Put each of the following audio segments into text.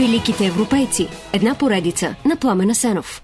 Великите европейци. Една поредица на Пламена Сенов.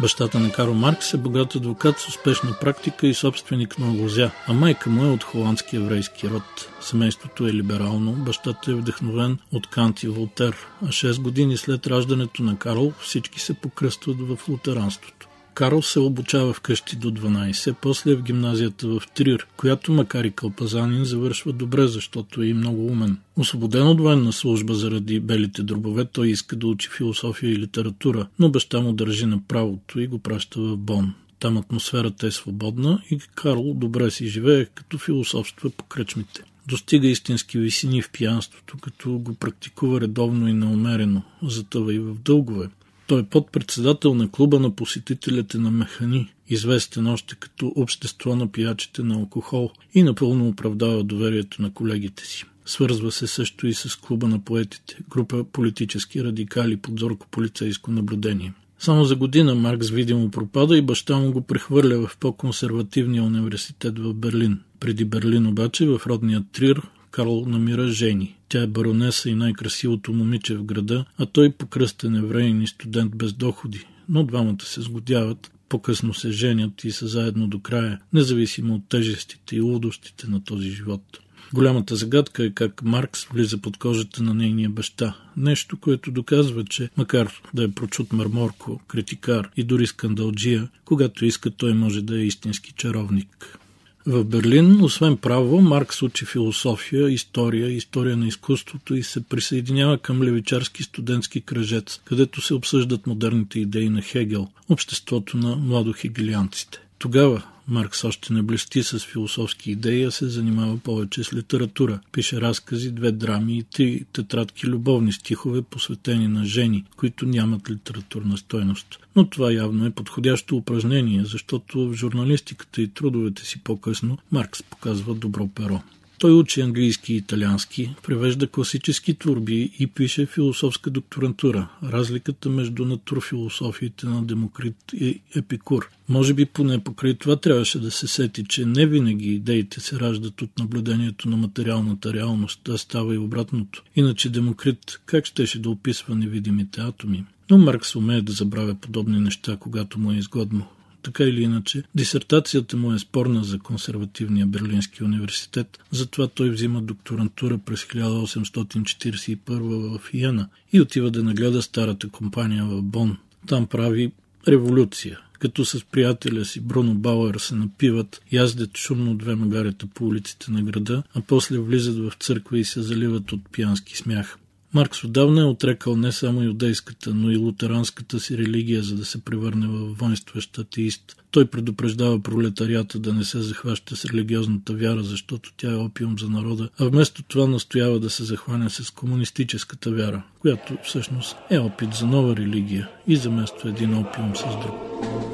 Бащата на Карл Маркс е богат адвокат с успешна практика и собственик на лозя, а майка му е от холандски еврейски род. Семейството е либерално, бащата е вдъхновен от Кант и Волтер, а 6 години след раждането на Карл всички се покръстват в лутеранството. Карл се обучава вкъщи до 12, после е в гимназията в Трир, която макар и кълпазанин завършва добре, защото е и много умен. Освободен от военна служба заради белите дробове, той иска да учи философия и литература, но баща му държи на правото и го праща в Бон. Там атмосферата е свободна и Карл добре си живее, като философства по кръчмите. Достига истински висини в пиянството, като го практикува редовно и неумерено, затъва и в дългове. Той е подпредседател на клуба на посетителите на Механи, известен още като общество на пиячите на алкохол и напълно оправдава доверието на колегите си. Свързва се също и с клуба на поетите, група политически радикали под зорко полицейско наблюдение. Само за година Маркс видимо пропада и баща му го прехвърля в по-консервативния университет в Берлин. Преди Берлин обаче в родния Трир Карл намира жени. Тя е баронеса и най-красивото момиче в града, а той покръстен евреин и студент без доходи. Но двамата се сгодяват, по-късно се женят и са заедно до края, независимо от тежестите и лудостите на този живот. Голямата загадка е как Маркс влиза под кожата на нейния баща. Нещо, което доказва, че макар да е прочут мърморко, критикар и дори скандалджия, когато иска той може да е истински чаровник. В Берлин, освен право, Маркс учи философия, история, история на изкуството и се присъединява към левичарски студентски кръжец, където се обсъждат модерните идеи на Хегел, обществото на младохегелианците. Тогава Маркс още не блести с философски идеи, а се занимава повече с литература. Пише разкази, две драми и три тетрадки любовни стихове, посветени на жени, които нямат литературна стойност. Но това явно е подходящо упражнение, защото в журналистиката и трудовете си по-късно Маркс показва добро перо. Той учи английски и италиански, превежда класически творби и пише философска докторантура. Разликата между натурфилософиите на Демокрит и Епикур. Може би поне покрай това трябваше да се сети, че не винаги идеите се раждат от наблюдението на материалната реалност, а става и обратното. Иначе Демокрит как щеше да описва невидимите атоми? Но Маркс умее да забравя подобни неща, когато му е изгодно. Така или иначе, дисертацията му е спорна за консервативния Берлински университет, затова той взима докторантура през 1841 в Йена и отива да нагледа старата компания в Бон. Там прави революция, като с приятеля си Бруно Бауер се напиват, яздят шумно две магарета по улиците на града, а после влизат в църква и се заливат от пиянски смях. Маркс отдавна е отрекал не само юдейската, но и лутеранската си религия, за да се превърне в воинстващ атеист. Той предупреждава пролетарията да не се захваща с религиозната вяра, защото тя е опиум за народа, а вместо това настоява да се захване с комунистическата вяра, която всъщност е опит за нова религия и замества един опиум с друг.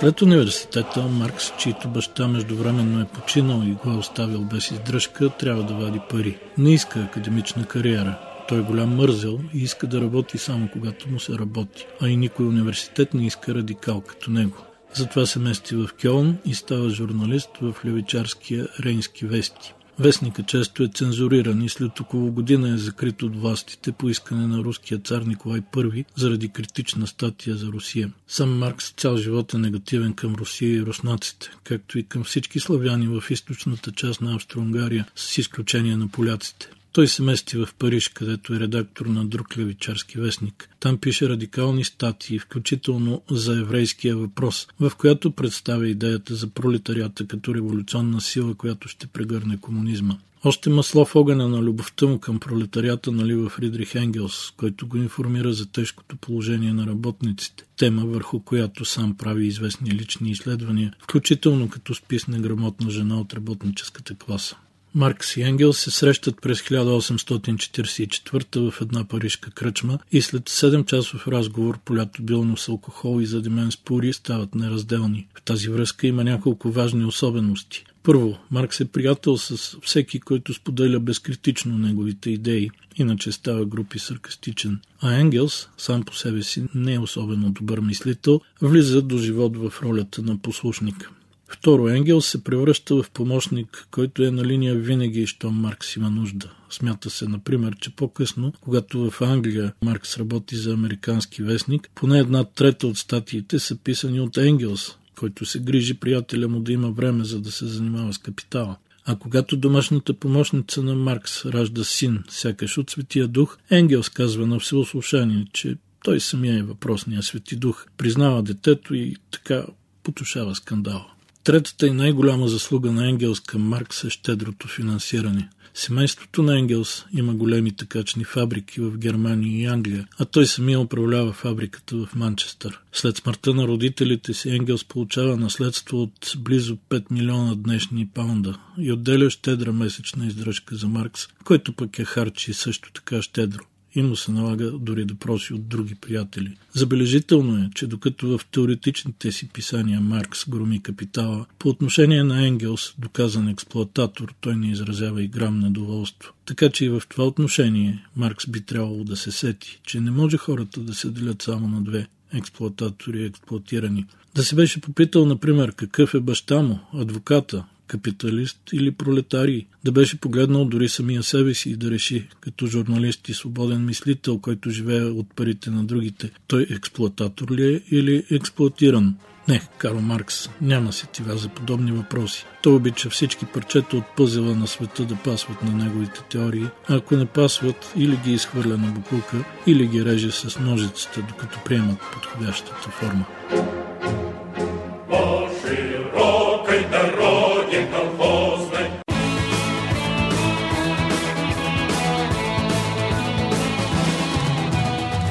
След университета Маркс, чийто баща междувременно е починал и го е оставил без издръжка, трябва да вади пари. Не иска академична кариера. Той е голям мързел и иска да работи само когато му се работи, а и никой университет не иска радикал като него. Затова се мести в Кьолн и става журналист в левичарския Рейнски вести. Вестника често е цензуриран и след около година е закрит от властите по искане на руския цар Николай I заради критична статия за Русия. Сам Маркс цял живот е негативен към Русия и руснаците, както и към всички славяни в източната част на Австро-Унгария, с изключение на поляците. Той се мести в Париж, където е редактор на друг левичарски вестник. Там пише радикални статии, включително за еврейския въпрос, в която представя идеята за пролетарията като революционна сила, която ще прегърне комунизма. Още масло в огъня на любовта му към пролетарията налива Фридрих Енгелс, който го информира за тежкото положение на работниците, тема върху която сам прави известни лични изследвания, включително като спис на грамотна жена от работническата класа. Маркс и Енгел се срещат през 1844 в една парижка кръчма и след 7 часов разговор, полято билно с алкохол и задимен с пури, стават неразделни. В тази връзка има няколко важни особености. Първо, Маркс е приятел с всеки, който споделя безкритично неговите идеи, иначе става групи саркастичен. А Енгелс, сам по себе си не е особено добър мислител, влиза до живот в ролята на послушник. Второ, Енгел се превръща в помощник, който е на линия винаги, що Маркс има нужда. Смята се, например, че по-късно, когато в Англия Маркс работи за американски вестник, поне една трета от статиите са писани от Енгелс, който се грижи приятеля му да има време, за да се занимава с капитала. А когато домашната помощница на Маркс ражда син, сякаш от Светия Дух, Енгелс казва на всеослушание, че той самия е въпросния Свети Дух, признава детето и така потушава скандала. Третата и най-голяма заслуга на Енгелс към Маркс е щедрото финансиране. Семейството на Енгелс има големи такачни фабрики в Германия и Англия, а той самия управлява фабриката в Манчестър. След смъртта на родителите си Енгелс получава наследство от близо 5 милиона днешни паунда и отделя щедра месечна издръжка за Маркс, който пък е харчи също така щедро и му се налага дори да проси от други приятели. Забележително е, че докато в теоретичните си писания Маркс громи капитала, по отношение на Енгелс, доказан експлоататор, той не изразява и грам недоволство. Така че и в това отношение Маркс би трябвало да се сети, че не може хората да се делят само на две експлоататори и експлоатирани. Да се беше попитал, например, какъв е баща му, адвоката, капиталист или пролетарий, да беше погледнал дори самия себе си и да реши, като журналист и свободен мислител, който живее от парите на другите, той експлуататор ли е или експлуатиран? Не, Карл Маркс няма сетива за подобни въпроси. Той обича всички парчета от пъзела на света да пасват на неговите теории, а ако не пасват, или ги изхвърля на букука, или ги реже с ножицата, докато приемат подходящата форма.